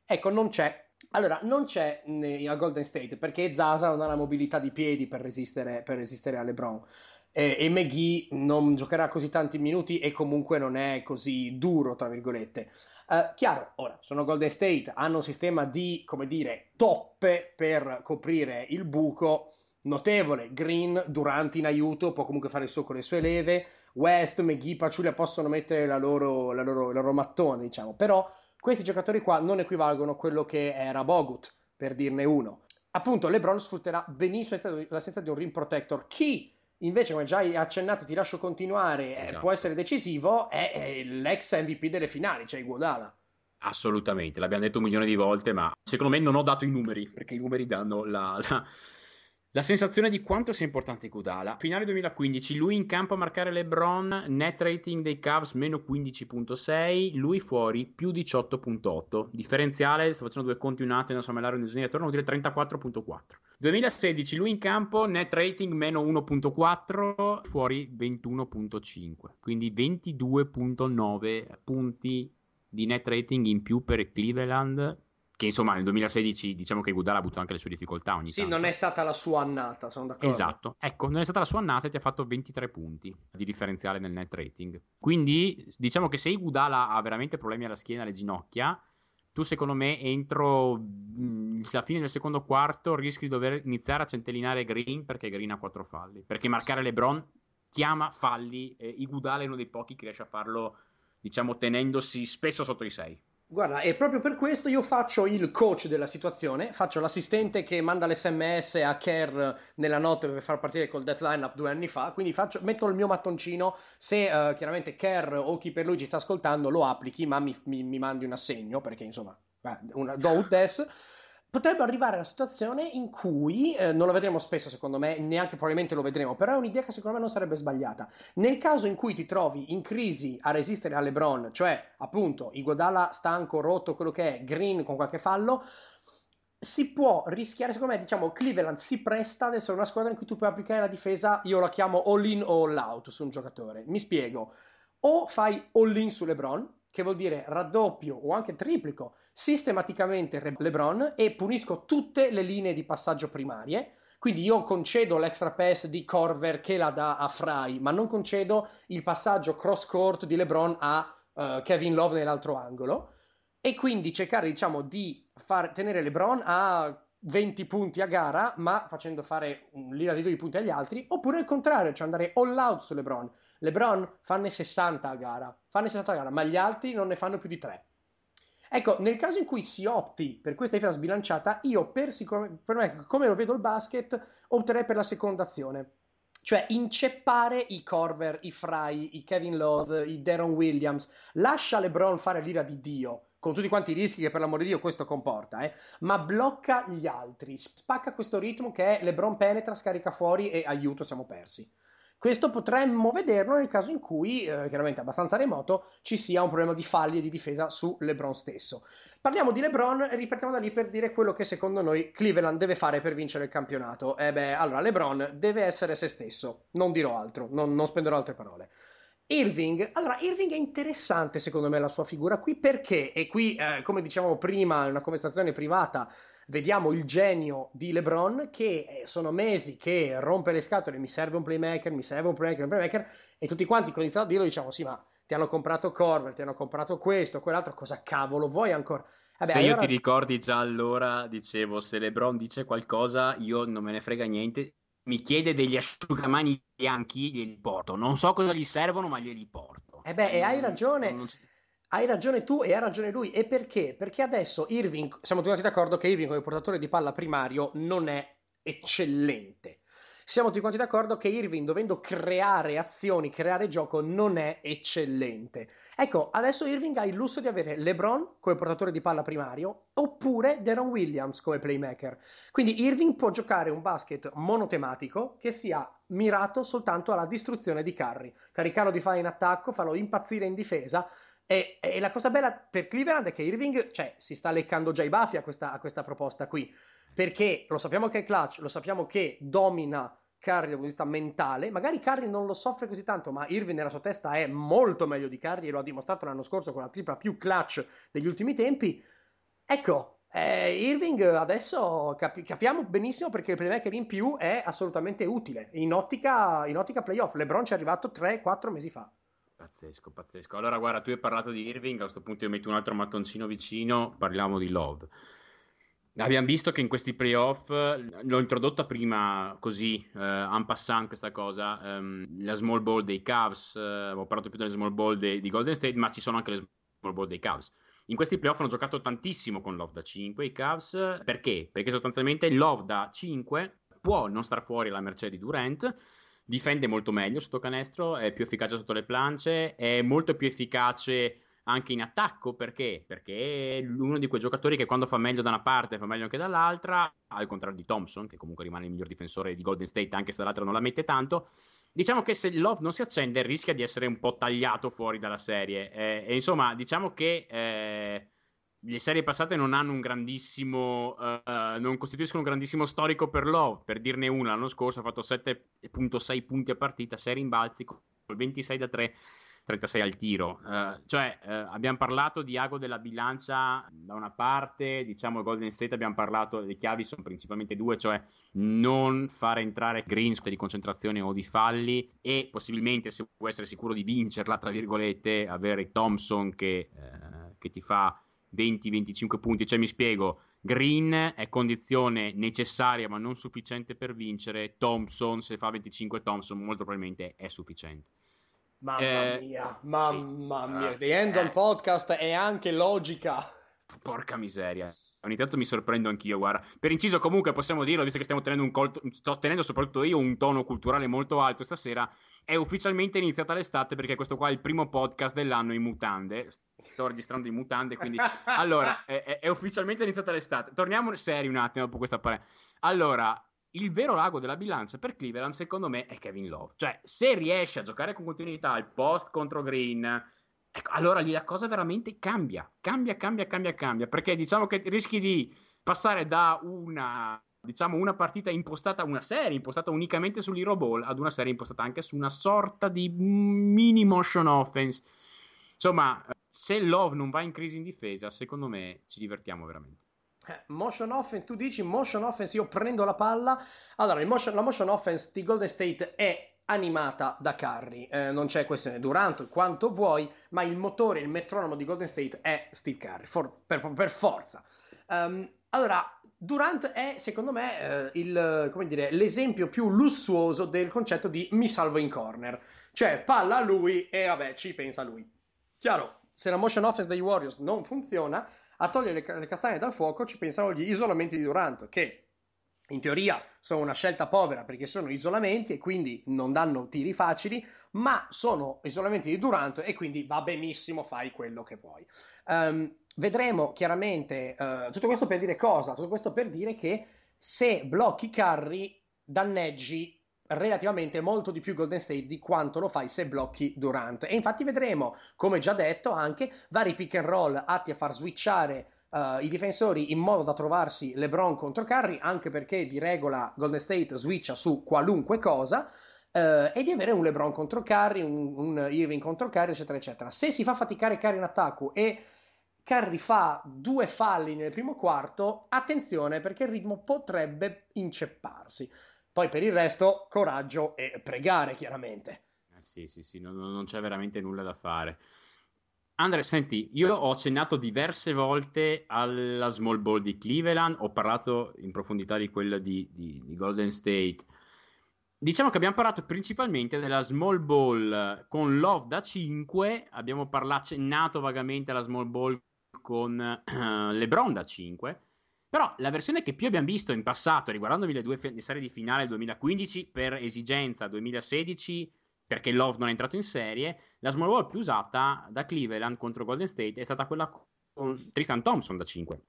Ecco, non c'è. Allora, non c'è a Golden State perché Zaza non ha la mobilità di piedi per resistere, per resistere a LeBron. E McGee non giocherà così tanti minuti e comunque non è così duro, tra virgolette. Uh, chiaro, ora sono Golden State, hanno un sistema di, come dire, toppe per coprire il buco notevole. Green, Durant in aiuto, può comunque fare il suo con le sue leve. West, McGee, Paciulia possono mettere la loro, la loro, la loro mattone, diciamo. Però questi giocatori qua non equivalgono a quello che era Bogut, per dirne uno. Appunto, LeBron sfrutterà benissimo l'assenza di un rim protector. Chi invece, come già hai accennato, ti lascio continuare, eh, esatto. può essere decisivo, è, è, l'ex MVP delle finali, cioè Iguodala. Assolutamente, l'abbiamo detto un milione di volte, ma secondo me non ho dato i numeri, perché i numeri danno la, la la sensazione di quanto sia importante Kudala. Finale 2015, lui in campo a marcare LeBron, net rating dei Cavs meno 15.6, lui fuori più 18.8. Differenziale, sto facendo due conti un attimo, non so me l'ero in torno utile 34.4. 2016, lui in campo, net rating meno 1.4, fuori 21.5. Quindi 22.9 punti di net rating in più per Cleveland che insomma nel 2016 diciamo che Gudala ha avuto anche le sue difficoltà ogni sì, tanto. non è stata la sua annata, sono d'accordo. Esatto, ecco, non è stata la sua annata e ti ha fatto 23 punti di differenziale nel net rating. Quindi diciamo che se Gudala ha veramente problemi alla schiena, alle ginocchia, tu secondo me entro mh, mm, la fine del secondo quarto rischi di dover iniziare a centellinare Green perché Green ha 4 falli. Perché marcare LeBron chiama falli e Igudala è uno dei pochi che riesce a farlo, diciamo, tenendosi spesso sotto i 6. Guarda, e proprio per questo io faccio il coach della situazione, faccio l'assistente che manda l'SMS a Kerr nella notte per far partire col death lineup due anni fa, quindi faccio, metto il mio mattoncino, se uh, chiaramente Kerr o chi per lui ci sta ascoltando lo applichi, ma mi, mi, mi mandi un assegno, perché insomma, beh, una, do ut des potrebbe arrivare una situazione in cui, eh, non lo vedremo spesso secondo me, neanche probabilmente lo vedremo, però è un'idea che secondo me non sarebbe sbagliata. Nel caso in cui ti trovi in crisi a resistere a LeBron, cioè appunto Iguodala stanco, rotto, quello che è, Green con qualche fallo, si può rischiare, secondo me, diciamo, Cleveland si presta ad essere una squadra in cui tu puoi applicare la difesa, io la chiamo all in o all out su un giocatore. Mi spiego. O fai all in su LeBron, che vuol dire raddoppio o anche triplico sistematicamente LeBron e punisco tutte le linee di passaggio primarie. Quindi io concedo l'extra pass di Corver che la dà a Fry, ma non concedo il passaggio cross court di LeBron a uh, Kevin Love nell'altro angolo. E quindi cercare, diciamo, di far tenere LeBron a 20 punti a gara, ma facendo fare un lira di 2 punti agli altri, oppure il contrario, cioè andare all out su LeBron. LeBron fanne 60 a gara, fanne 60 a gara, ma gli altri non ne fanno più di 3. Ecco, nel caso in cui si opti per questa difesa sbilanciata, io per, sicur- per me, come lo vedo il basket, opterei per la seconda azione. Cioè inceppare i Corver, i Fry, i Kevin Love, i Deron Williams. Lascia LeBron fare l'ira di Dio con tutti quanti i rischi che per l'amore di Dio questo comporta, eh? ma blocca gli altri, spacca questo ritmo che è LeBron penetra, scarica fuori e aiuto, siamo persi. Questo potremmo vederlo nel caso in cui, eh, chiaramente abbastanza remoto, ci sia un problema di falli e di difesa su LeBron stesso. Parliamo di LeBron e ripartiamo da lì per dire quello che secondo noi Cleveland deve fare per vincere il campionato. E eh beh, allora, LeBron deve essere se stesso, non dirò altro, non, non spenderò altre parole. Irving, allora Irving è interessante secondo me la sua figura qui perché, e qui eh, come dicevamo prima in una conversazione privata, vediamo il genio di LeBron che eh, sono mesi che rompe le scatole, mi serve un playmaker, mi serve un playmaker, un playmaker, e tutti quanti con iniziano a dirlo diciamo sì ma ti hanno comprato Corver, ti hanno comprato questo, quell'altro, cosa cavolo vuoi ancora? Vabbè, Se io ora... ti ricordi già allora, dicevo, se LeBron dice qualcosa, io non me ne frega niente, mi chiede degli asciugamani bianchi, glieli porto. Non so cosa gli servono, ma glieli porto. Eh beh, e hai ragione. Non... Hai ragione tu e ha ragione lui. E perché? Perché adesso Irving, siamo tutti d'accordo che Irving come portatore di palla primario non è eccellente. Siamo tutti quanti d'accordo che Irving, dovendo creare azioni, creare gioco, non è eccellente. Ecco, adesso Irving ha il lusso di avere LeBron come portatore di palla primario oppure Deron Williams come playmaker. Quindi Irving può giocare un basket monotematico che sia mirato soltanto alla distruzione di Curry. Caricarlo di fare in attacco, farlo impazzire in difesa e, e, la cosa bella per Cleveland è che Irving cioè, si sta leccando già i baffi a questa, a questa, proposta qui, perché lo sappiamo che è clutch, lo sappiamo che domina Curry dal punto di vista mentale, magari Curry non lo soffre così tanto, ma Irving nella sua testa è molto meglio di Curry e lo ha dimostrato l'anno scorso con la tripla più clutch degli ultimi tempi. Ecco, eh, Irving adesso capi- capiamo benissimo perché il playmaker in più è assolutamente utile in ottica, in ottica playoff. LeBron ci è arrivato 3-4 mesi fa. Pazzesco, pazzesco. Allora, guarda, tu hai parlato di Irving, a questo punto io metto un altro mattoncino vicino, parliamo di Love. Abbiamo visto che in questi playoff, l'ho introdotta prima così, eh, en passant questa cosa, ehm, la small ball dei Cavs, eh, ho parlato più delle small ball dei, di Golden State, ma ci sono anche le small ball dei Cavs. In questi playoff hanno giocato tantissimo con Love da 5 i Cavs, perché? Perché sostanzialmente Love da 5 può non star fuori alla mercé di Durant, difende molto meglio sotto canestro, è più efficace sotto le planche, è molto più efficace anche in attacco perché? Perché è uno di quei giocatori che quando fa meglio da una parte fa meglio anche dall'altra, al contrario di Thompson, che comunque rimane il miglior difensore di Golden State, anche se dall'altra non la mette tanto. Diciamo che se Love non si accende rischia di essere un po' tagliato fuori dalla serie. Eh, e insomma, diciamo che eh, le serie passate non hanno un grandissimo, uh, non costituiscono un grandissimo storico per Love. Per dirne una, l'anno scorso ha fatto 7.6 punti a partita, 6 rimbalzi, col 26 da 3, 36 al tiro. Uh, cioè, uh, abbiamo parlato di ago della bilancia da una parte, diciamo Golden State abbiamo parlato, le chiavi sono principalmente due, cioè non fare entrare Greens di concentrazione o di falli e possibilmente, se vuoi essere sicuro di vincerla, tra virgolette, avere Thompson che, che ti fa 20-25 punti, cioè mi spiego, Green è condizione necessaria ma non sufficiente per vincere, Thompson se fa 25 Thompson molto probabilmente è sufficiente. Mamma eh, mia, mamma sì. mia, The End on Podcast è anche logica. Porca miseria. Ogni tanto mi sorprendo anch'io, guarda. Per inciso, comunque, possiamo dirlo, visto che stiamo tenendo un colto, sto tenendo soprattutto io un tono culturale molto alto stasera, è ufficialmente iniziata l'estate perché questo qua è il primo podcast dell'anno in mutande. Sto registrando in mutande, quindi... allora, è, è, ufficialmente iniziata l'estate. Torniamo seri un attimo dopo questa parere. Allora, il vero lago della bilancia per Cleveland, secondo me, è Kevin Love. Cioè, se riesce a giocare con continuità il post contro Green Ecco, allora lì la cosa veramente cambia, cambia, cambia, cambia, cambia, perché diciamo che rischi di passare da una, diciamo, una partita impostata, una serie impostata unicamente sull'Hero Ball ad una serie impostata anche su una sorta di mini motion offense. Insomma, se Love non va in crisi in difesa, secondo me ci divertiamo veramente. Motion offense, tu dici motion offense, io prendo la palla. Allora, motion, la motion offense di Golden State è animata da Curry. Eh, non c'è questione Durant quanto vuoi, ma il motore, il metronomo di Golden State è Steve Curry, for, per, per, forza. Um, allora, Durant è, secondo me, eh, il, dire, l'esempio più lussuoso del concetto di mi salvo in corner. Cioè, palla a lui e vabbè, ci pensa lui. Chiaro, se la motion offense dei Warriors non funziona, a togliere le, le castagne dal fuoco ci pensano gli isolamenti di Durant, che in teoria sono una scelta povera perché sono isolamenti e quindi non danno tiri facili, ma sono isolamenti di Durant e quindi va benissimo, fai quello che vuoi. Um, vedremo chiaramente uh, tutto questo per dire cosa? Tutto questo per dire che se blocchi Curry danneggi relativamente molto di più Golden State di quanto lo fai se blocchi Durant. E infatti vedremo, come già detto, anche vari pick and roll atti a far switchare uh, i difensori in modo da trovarsi LeBron contro Curry, anche perché di regola Golden State switcha su qualunque cosa. Uh, e di avere un LeBron contro Curry, un, un Irving contro Curry, eccetera, eccetera. Se si fa faticare Curry in attacco e Curry fa due falli nel primo quarto, attenzione perché il ritmo potrebbe incepparsi. Poi per il resto, coraggio e pregare, chiaramente. sì, sì, sì, non, non c'è veramente nulla da fare. Andre, senti, io ho accennato diverse volte alla small ball di Cleveland, ho parlato in profondità di quella di, di, di Golden State. Diciamo che abbiamo parlato principalmente della small ball con Love da 5, abbiamo parlato, accennato vagamente alla small ball con uh, LeBron da 5, però la versione che più abbiamo visto in passato, riguardandomi le due f- serie di finale del 2015 per esigenza 2016 perché Love non è entrato in serie, la small ball più usata da Cleveland contro Golden State è stata quella con Tristan Thompson da 5.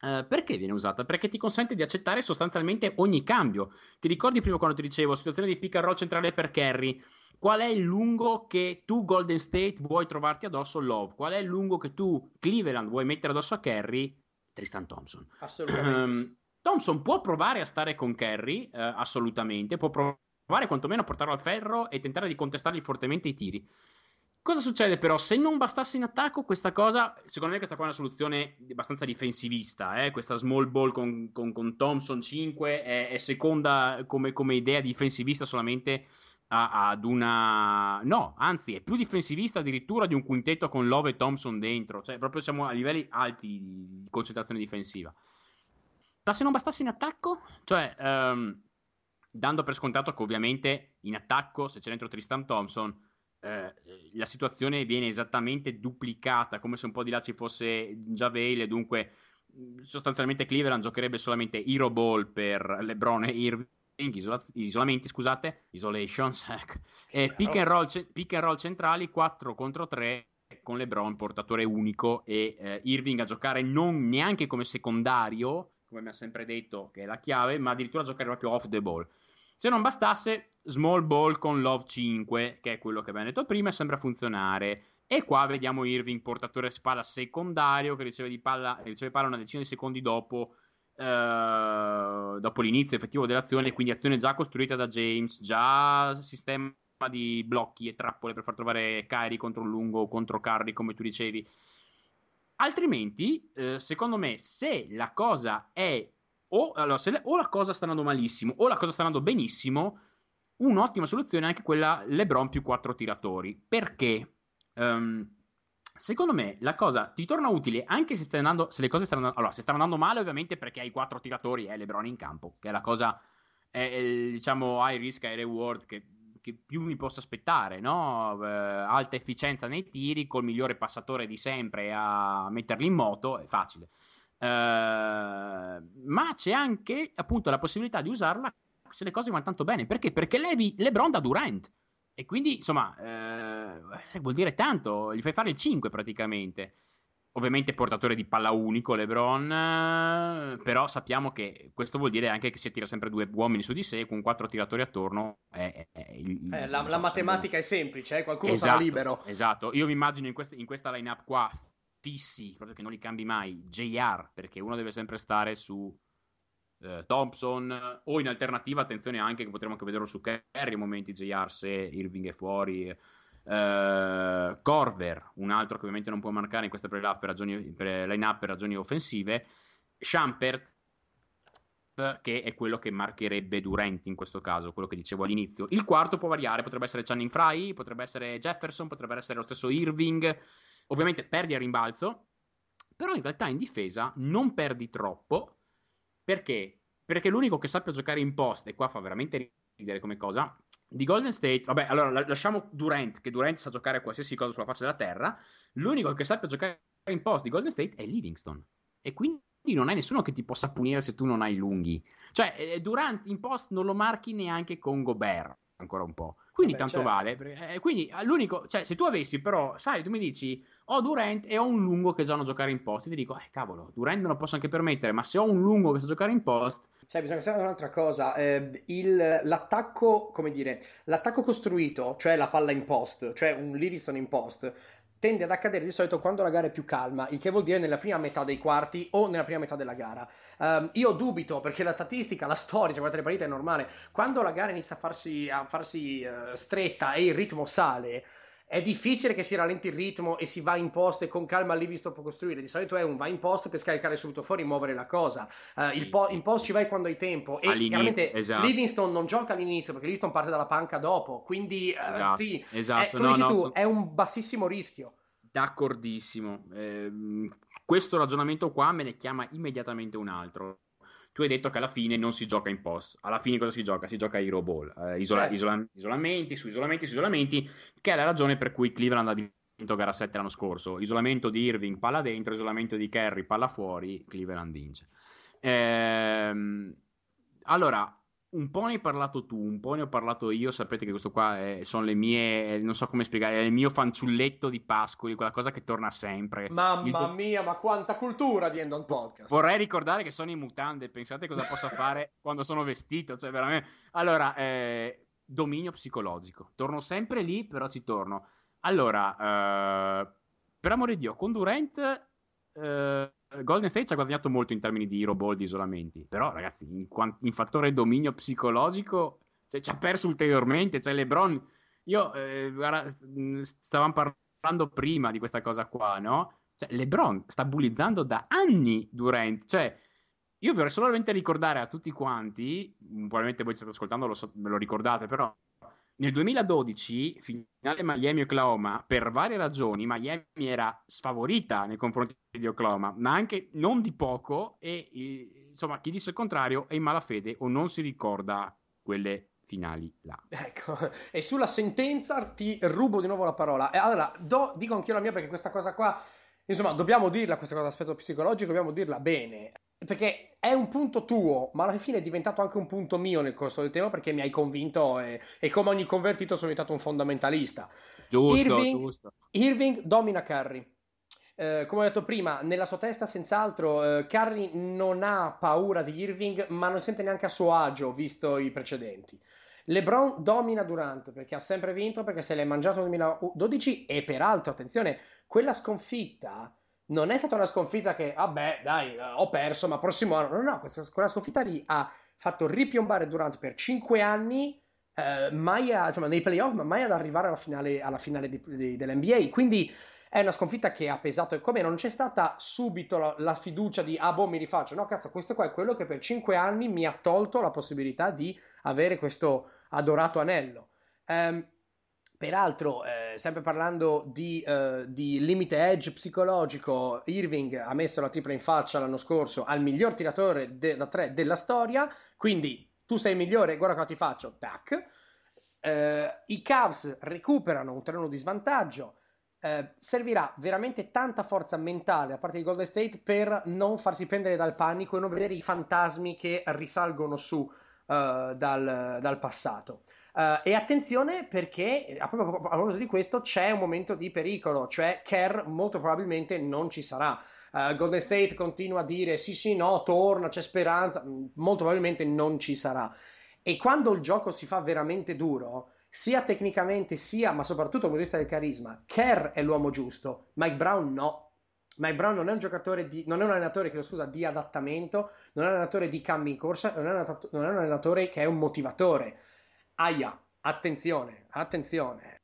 Uh, eh, perché viene usata? Perché ti consente di accettare sostanzialmente ogni cambio. Ti ricordi prima quando ti dicevo situazione di pick and roll centrale per Kerry? Qual è il lungo che tu Golden State vuoi trovarti addosso Love? Qual è il lungo che tu Cleveland vuoi mettere addosso a Kerry? Tristan Thompson. Assolutamente. Um, Thompson può provare a stare con Kerry, uh, assolutamente, può provare provare quantomeno a portarlo al ferro e tentare di contestargli fortemente i tiri. Cosa succede però? Se non bastasse in attacco, questa cosa, secondo me questa qua è una soluzione abbastanza difensivista, eh? questa small ball con, con, con Thompson 5 è, è seconda come, come, idea difensivista solamente ad una... No, anzi è più difensivista addirittura di un quintetto con Love e Thompson dentro, cioè proprio siamo a livelli alti di concentrazione difensiva. Ma se non bastasse in attacco, cioè... Um, dando per scontato che ovviamente in attacco, se c'è dentro Tristan Thompson, eh, la situazione viene esattamente duplicata, come se un po' di là ci fosse Javale, dunque sostanzialmente Cleveland giocherebbe solamente Hero Ball per LeBron e Irving, isola- isolamenti, scusate, isolations, ecco. e pick and, roll, pick and roll centrali 4 contro 3 con LeBron portatore unico e eh, Irving a giocare non neanche come secondario, come mi ha sempre detto che è la chiave, ma addirittura a giocare proprio off the ball. Se non bastasse, small ball con Love 5, che è quello che abbiamo detto prima, sembra funzionare. E qua vediamo Irving, portatore spalla secondario, che riceve, di palla, riceve palla una decina di secondi dopo, eh, dopo l'inizio effettivo dell'azione, quindi azione già costruita da James, già sistema di blocchi e trappole per far trovare Kyrie contro un lungo o contro Curry, come tu dicevi. Altrimenti, eh, secondo me, se la cosa è o, allora, le, o, la cosa sta andando malissimo o la cosa sta andando benissimo, un'ottima soluzione è anche quella LeBron più 4 tiratori. Perché? Um, secondo me la cosa ti torna utile anche se, andando, se le cose stanno andando, allora, se stanno andando male ovviamente perché hai 4 tiratori e LeBron in campo, che è la cosa, è, è, diciamo, high risk, high reward che che più mi posso aspettare, no? eh, alta efficienza nei tiri, col migliore passatore di sempre a metterli in moto, è facile. Eh, ma c'è anche appunto la possibilità di usarla se le cose vanno tanto bene. Perché? Perché levi LeBron da Durant. E quindi, insomma, eh, vuol dire tanto, gli fai fare il 5 praticamente ovviamente portatore di palla unico LeBron, però sappiamo che questo vuol dire anche che se tira sempre due uomini su di sé con quattro tiratori attorno è, è, il, eh, la, la matematica sempre... è semplice, eh? qualcuno esatto, sarà libero. Esatto, io mi immagino in, quest- in questa line-up qua fissi, proprio che non li cambi mai, JR, perché uno deve sempre stare su eh, Thompson o in alternativa, attenzione anche che potremmo anche vederlo su Kerry a momenti JR se Irving è fuori Uh, Corver, un altro che ovviamente non può marcare in questa pre-up per, ragioni, per ragioni offensive. Schampert, che è quello che marcherebbe Durant in questo caso, quello che dicevo all'inizio. Il quarto può variare, potrebbe essere Channing Fry, potrebbe essere Jefferson, potrebbe essere lo stesso Irving. Ovviamente perdi a rimbalzo, però in realtà in difesa non perdi troppo. Perché? Perché l'unico che sappia giocare in post, e qua fa veramente ridere come cosa, di Golden State, vabbè, allora lasciamo Durant, che Durant sa giocare qualsiasi cosa sulla faccia della terra. L'unico che sappia giocare in post di Golden State è Livingston. E quindi non hai nessuno che ti possa punire se tu non hai lunghi. Cioè, eh, Durant in post non lo marchi neanche con Gobert ancora un po'. Quindi Vabbè, tanto certo. vale. Eh, quindi l'unico, cioè, se tu avessi però, sai, tu mi dici, ho Durant e ho un lungo che sanno giocare in post, ti dico, eh cavolo, Durant non lo posso anche permettere, ma se ho un lungo che sa giocare in post... Sai, bisogna sapere un'altra cosa, eh, il, l'attacco, come dire, l'attacco costruito, cioè la palla in post, cioè un Livingston in post, tende ad accadere di solito quando la gara è più calma, il che vuol dire nella prima metà dei quarti o nella prima metà della gara. Um, io dubito perché la statistica, la storia, se guardate le partite è normale, quando la gara inizia a farsi, a farsi uh, stretta e il ritmo sale, è difficile che si rallenti il ritmo e si va in post e con calma Livingston può costruire. Di solito è un va in post per scaricare subito fuori e muovere la cosa. Uh, sì, po- sì, in post ci vai quando hai tempo. E chiaramente esatto. Livingston non gioca all'inizio perché Livingston parte dalla panca dopo. Quindi uh, esatto, sì, esatto. È, no, no, tu, so... è un bassissimo rischio. D'accordissimo. Eh, questo ragionamento qua me ne chiama immediatamente un altro tu hai detto che alla fine non si gioca in post. Alla fine cosa si gioca? Si gioca Hero Ball, eh, isola- certo. isola- isolamenti su isolamenti su isolamenti, che è la ragione per cui Cleveland ha vinto gara 7 l'anno scorso. Isolamento di Irving, palla dentro, isolamento di Kerry, palla fuori, Cleveland vince. Ehm, allora, un po' ne hai parlato tu, un po' ne ho parlato io. Sapete che questo qua è, sono le mie, non so come spiegare, è il mio fanciulletto di Pascoli, quella cosa che torna sempre. Mamma il... mia, ma quanta cultura di Endon Podcast. Vorrei ricordare che sono in mutande, pensate cosa possa fare quando sono vestito, cioè veramente. Allora, eh, dominio psicologico. Torno sempre lì, però ci torno. Allora, eh, per amore di Dio, con Durant. Eh, Golden State ci ha guadagnato molto in termini di hero di isolamenti, però ragazzi, in, in fattore dominio psicologico cioè, ci ha perso ulteriormente, cioè LeBron, io, eh, guarda, stavamo parlando prima di questa cosa qua, no? Cioè, LeBron sta bullizzando da anni Durant, cioè io vorrei solamente ricordare a tutti quanti, probabilmente voi ci state ascoltando, lo so, ve lo ricordate, però nel 2012, finale Miami-Oklahoma, per varie ragioni, Miami era sfavorita nei confronti di Oklahoma, ma anche non di poco, e insomma, chi disse il contrario è in malafede o non si ricorda quelle finali là. Ecco, e sulla sentenza ti rubo di nuovo la parola. Allora, do, dico anch'io la mia perché questa cosa qua, insomma, dobbiamo dirla, questa cosa aspetto psicologico, dobbiamo dirla bene perché è un punto tuo, ma alla fine è diventato anche un punto mio nel corso del tema perché mi hai convinto e, e come ogni convertito sono diventato un fondamentalista. Giusto, Irving, giusto. Irving domina Curry. Eh, come ho detto prima, nella sua testa senz'altro eh, Curry non ha paura di Irving, ma non sente neanche a suo agio visto i precedenti. LeBron domina Durant perché ha sempre vinto, perché se l'è mangiato nel 2012 e peraltro, attenzione, quella sconfitta non è stata una sconfitta che, vabbè, dai, ho perso, ma prossimo anno. No, no, questa, quella sconfitta lì ha fatto ripiombare Durant per 5 anni, eh, mai a, insomma, nei playoff, ma mai ad arrivare alla finale, alla finale di, di, dell'NBA. Quindi è una sconfitta che ha pesato e come non c'è stata subito la, la, fiducia di, ah, boh, mi rifaccio. No, cazzo, questo qua è quello che per 5 anni mi ha tolto la possibilità di avere questo adorato anello. Um, Peraltro, eh, sempre parlando di, eh, di, limite edge psicologico, Irving ha messo la tripla in faccia l'anno scorso al miglior tiratore de- da tre della storia, quindi tu sei migliore, guarda cosa ti faccio, tac. Eh, I Cavs recuperano un terreno di svantaggio, eh, servirà veramente tanta forza mentale da parte di Golden State per non farsi prendere dal panico e non vedere i fantasmi che risalgono su eh, dal, dal passato. Uh, e attenzione perché a proposito di questo c'è un momento di pericolo, cioè Kerr molto probabilmente non ci sarà. Uh, Golden State continua a dire sì sì no, torna, c'è speranza, mm, molto probabilmente non ci sarà. E quando il gioco si fa veramente duro, sia tecnicamente sia, ma soprattutto dal punto di vista del carisma, Kerr è l'uomo giusto, Mike Brown no. Mike Brown non è un giocatore di, non è un allenatore che scusa, di adattamento, non è un allenatore di cambi in corsa, non è un, non è un allenatore che è un motivatore Aia, attenzione, attenzione.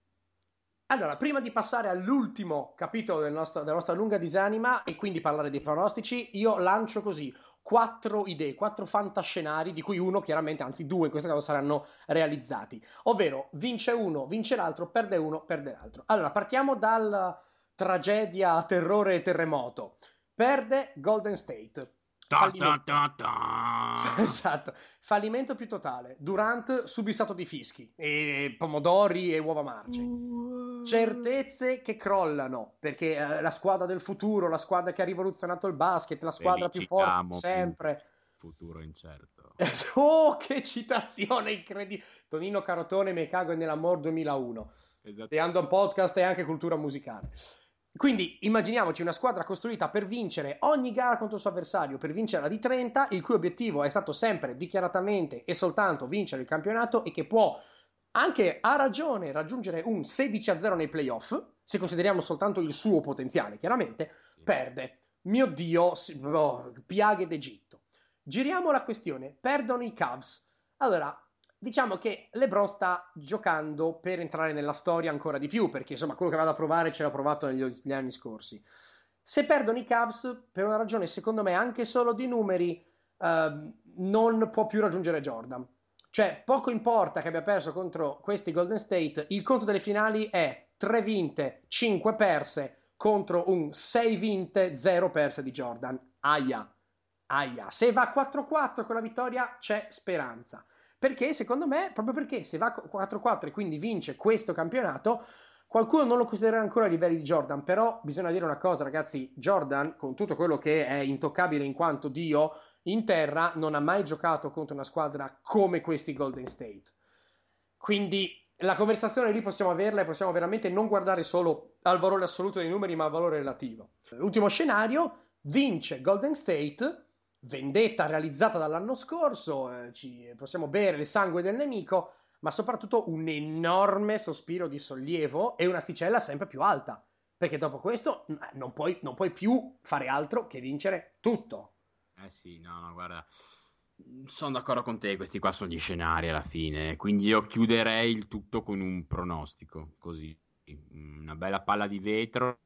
Allora, prima di passare all'ultimo capitolo del nostro, della nostra lunga disanima e quindi parlare dei pronostici, io lancio così quattro idee, quattro fantascenari, di cui uno chiaramente, anzi due in questo caso saranno realizzati. Ovvero, vince uno, vince l'altro, perde uno, perde l'altro. Allora, partiamo dalla tragedia, terrore e terremoto. Perde Golden State. Fallimento. Esatto, fallimento più totale. Durant subissato di fischi, e pomodori e uova marce. Certezze che crollano, perché eh, la squadra del futuro, la squadra che ha rivoluzionato il basket, la squadra più forte sempre. Futuro incerto. oh, che citazione incredibile! Tonino Carotone, Me cago nell'amor 2001. Esatto. The Andon Podcast e anche cultura musicale. Quindi immaginiamoci una squadra costruita per vincere ogni gara contro il suo avversario, per vincerla di 30, il cui obiettivo è stato sempre dichiaratamente e soltanto vincere il campionato e che può anche a ragione raggiungere un 16-0 nei playoff, se consideriamo soltanto il suo potenziale, chiaramente, sì. perde. Mio Dio, oh, piaghe d'Egitto. Giriamo la questione, perdono i Cavs. Allora, diciamo che LeBron sta giocando per entrare nella storia ancora di più, perché insomma quello che vado a provare ce l'ha provato negli, negli anni scorsi. Se perdono i Cavs, per una ragione secondo me anche solo di numeri, uh, non può più raggiungere Jordan. Cioè, poco importa che abbia perso contro questi Golden State, il conto delle finali è 3 vinte, 5 perse contro un 6 vinte, 0 perse di Jordan. Aia, aia. Se va 4-4 con la vittoria c'è speranza. Perché secondo me, proprio perché se va 4-4 e quindi vince questo campionato, qualcuno non lo considera ancora a livelli di Jordan, però bisogna dire una cosa ragazzi, Jordan con tutto quello che è intoccabile in quanto Dio in terra non ha mai giocato contro una squadra come questi Golden State. Quindi la conversazione lì possiamo averla e possiamo veramente non guardare solo al valore assoluto dei numeri, ma al valore relativo. Ultimo scenario, vince Golden State, vendetta realizzata dall'anno scorso, eh, ci possiamo bere il sangue del nemico, ma soprattutto un enorme sospiro di sollievo e un'asticella sempre più alta, perché dopo questo eh, non puoi, non puoi più fare altro che vincere tutto. Eh sì, no, no, guarda, sono d'accordo con te, questi qua sono gli scenari alla fine, quindi io chiuderei il tutto con un pronostico, così, una bella palla di vetro.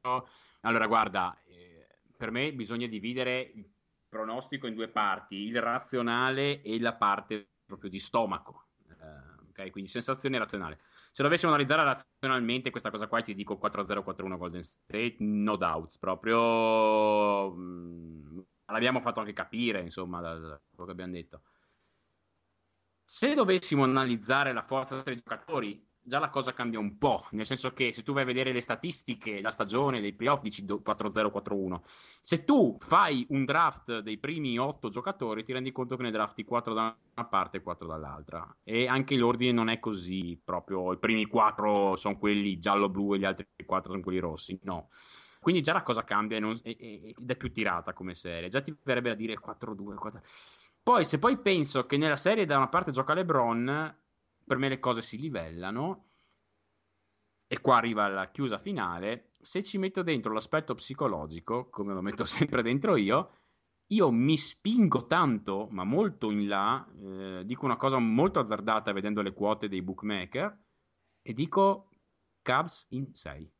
Allora, guarda, eh, per me bisogna dividere il pronostico in due parti, il razionale e la parte proprio di stomaco, eh, ok? Quindi sensazione razionale. Se dovessimo analizzare razionalmente questa cosa qua, ti dico 4-0, 4-1 Golden State, no doubts, proprio... Mh, mm, l'abbiamo fatto anche capire, insomma, da, da quello che abbiamo detto. Se dovessimo analizzare la forza dei giocatori, già la cosa cambia un po', nel senso che se tu vai a vedere le statistiche, la stagione dei playoff dici 4-0, 4-1. Se tu fai un draft dei primi 8 giocatori, ti rendi conto che ne drafti 4 da una parte e 4 dall'altra. E anche l'ordine non è così proprio, i primi 4 sono quelli giallo-blu e gli altri 4 sono quelli rossi, no. Quindi già la cosa cambia non, e, e, ed è più tirata come serie. Già ti verrebbe a dire 4-2. 4... Poi, se poi penso che nella serie da una parte gioca LeBron, per me le cose si livellano. E qua arriva la chiusa finale. Se ci metto dentro l'aspetto psicologico, come lo metto sempre dentro io, io mi spingo tanto, ma molto in là, eh, dico una cosa molto azzardata vedendo le quote dei bookmaker, e dico Cavs in 6.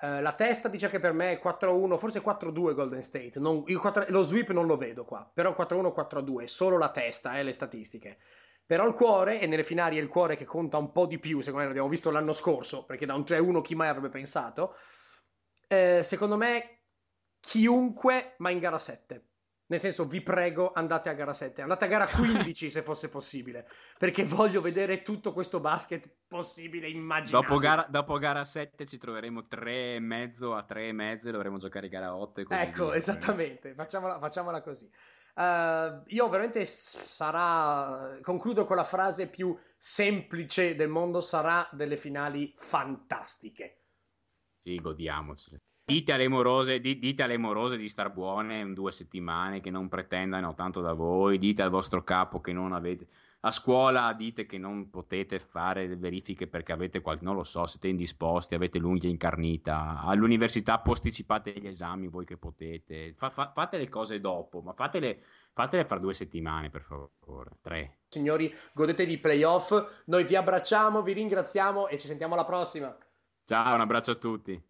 Uh, la testa dice che per me è 4-1, forse 4-2 Golden State. Non, 4, lo sweep non lo vedo qua, però 4-1, 4-2, solo la testa, eh, le statistiche. Però il cuore, e nelle finali è il cuore che conta un po' di più, secondo me l'abbiamo visto l'anno scorso, perché da un 3-1 chi mai avrebbe pensato. Eh, secondo me chiunque, ma in gara 7. Nel senso, vi prego, andate a gara 7, andate a gara 15 se fosse possibile, perché voglio vedere tutto questo basket possibile, immaginabile. Dopo gara, dopo gara 7 ci troveremo 3,5 a 3,5 e dovremo giocare gara 8 e così Ecco, via. esattamente, facciamola, facciamola così. Uh, io veramente sarà, concludo con la frase più semplice del mondo, sarà delle finali fantastiche. Sì, godiamoci. Dite alle, morose, dite alle morose di star buone in due settimane che non pretendano tanto da voi, dite al vostro capo che non avete a scuola dite che non potete fare le verifiche perché avete qualche, non lo so, siete indisposti, avete l'unghia incarnita, all'università posticipate gli esami voi che potete, fa, fa, fate le cose dopo, ma fatele, fatele fra due settimane per favore, tre. Signori, godetevi i playoff, noi vi abbracciamo, vi ringraziamo e ci sentiamo alla prossima. Ciao, un abbraccio a tutti.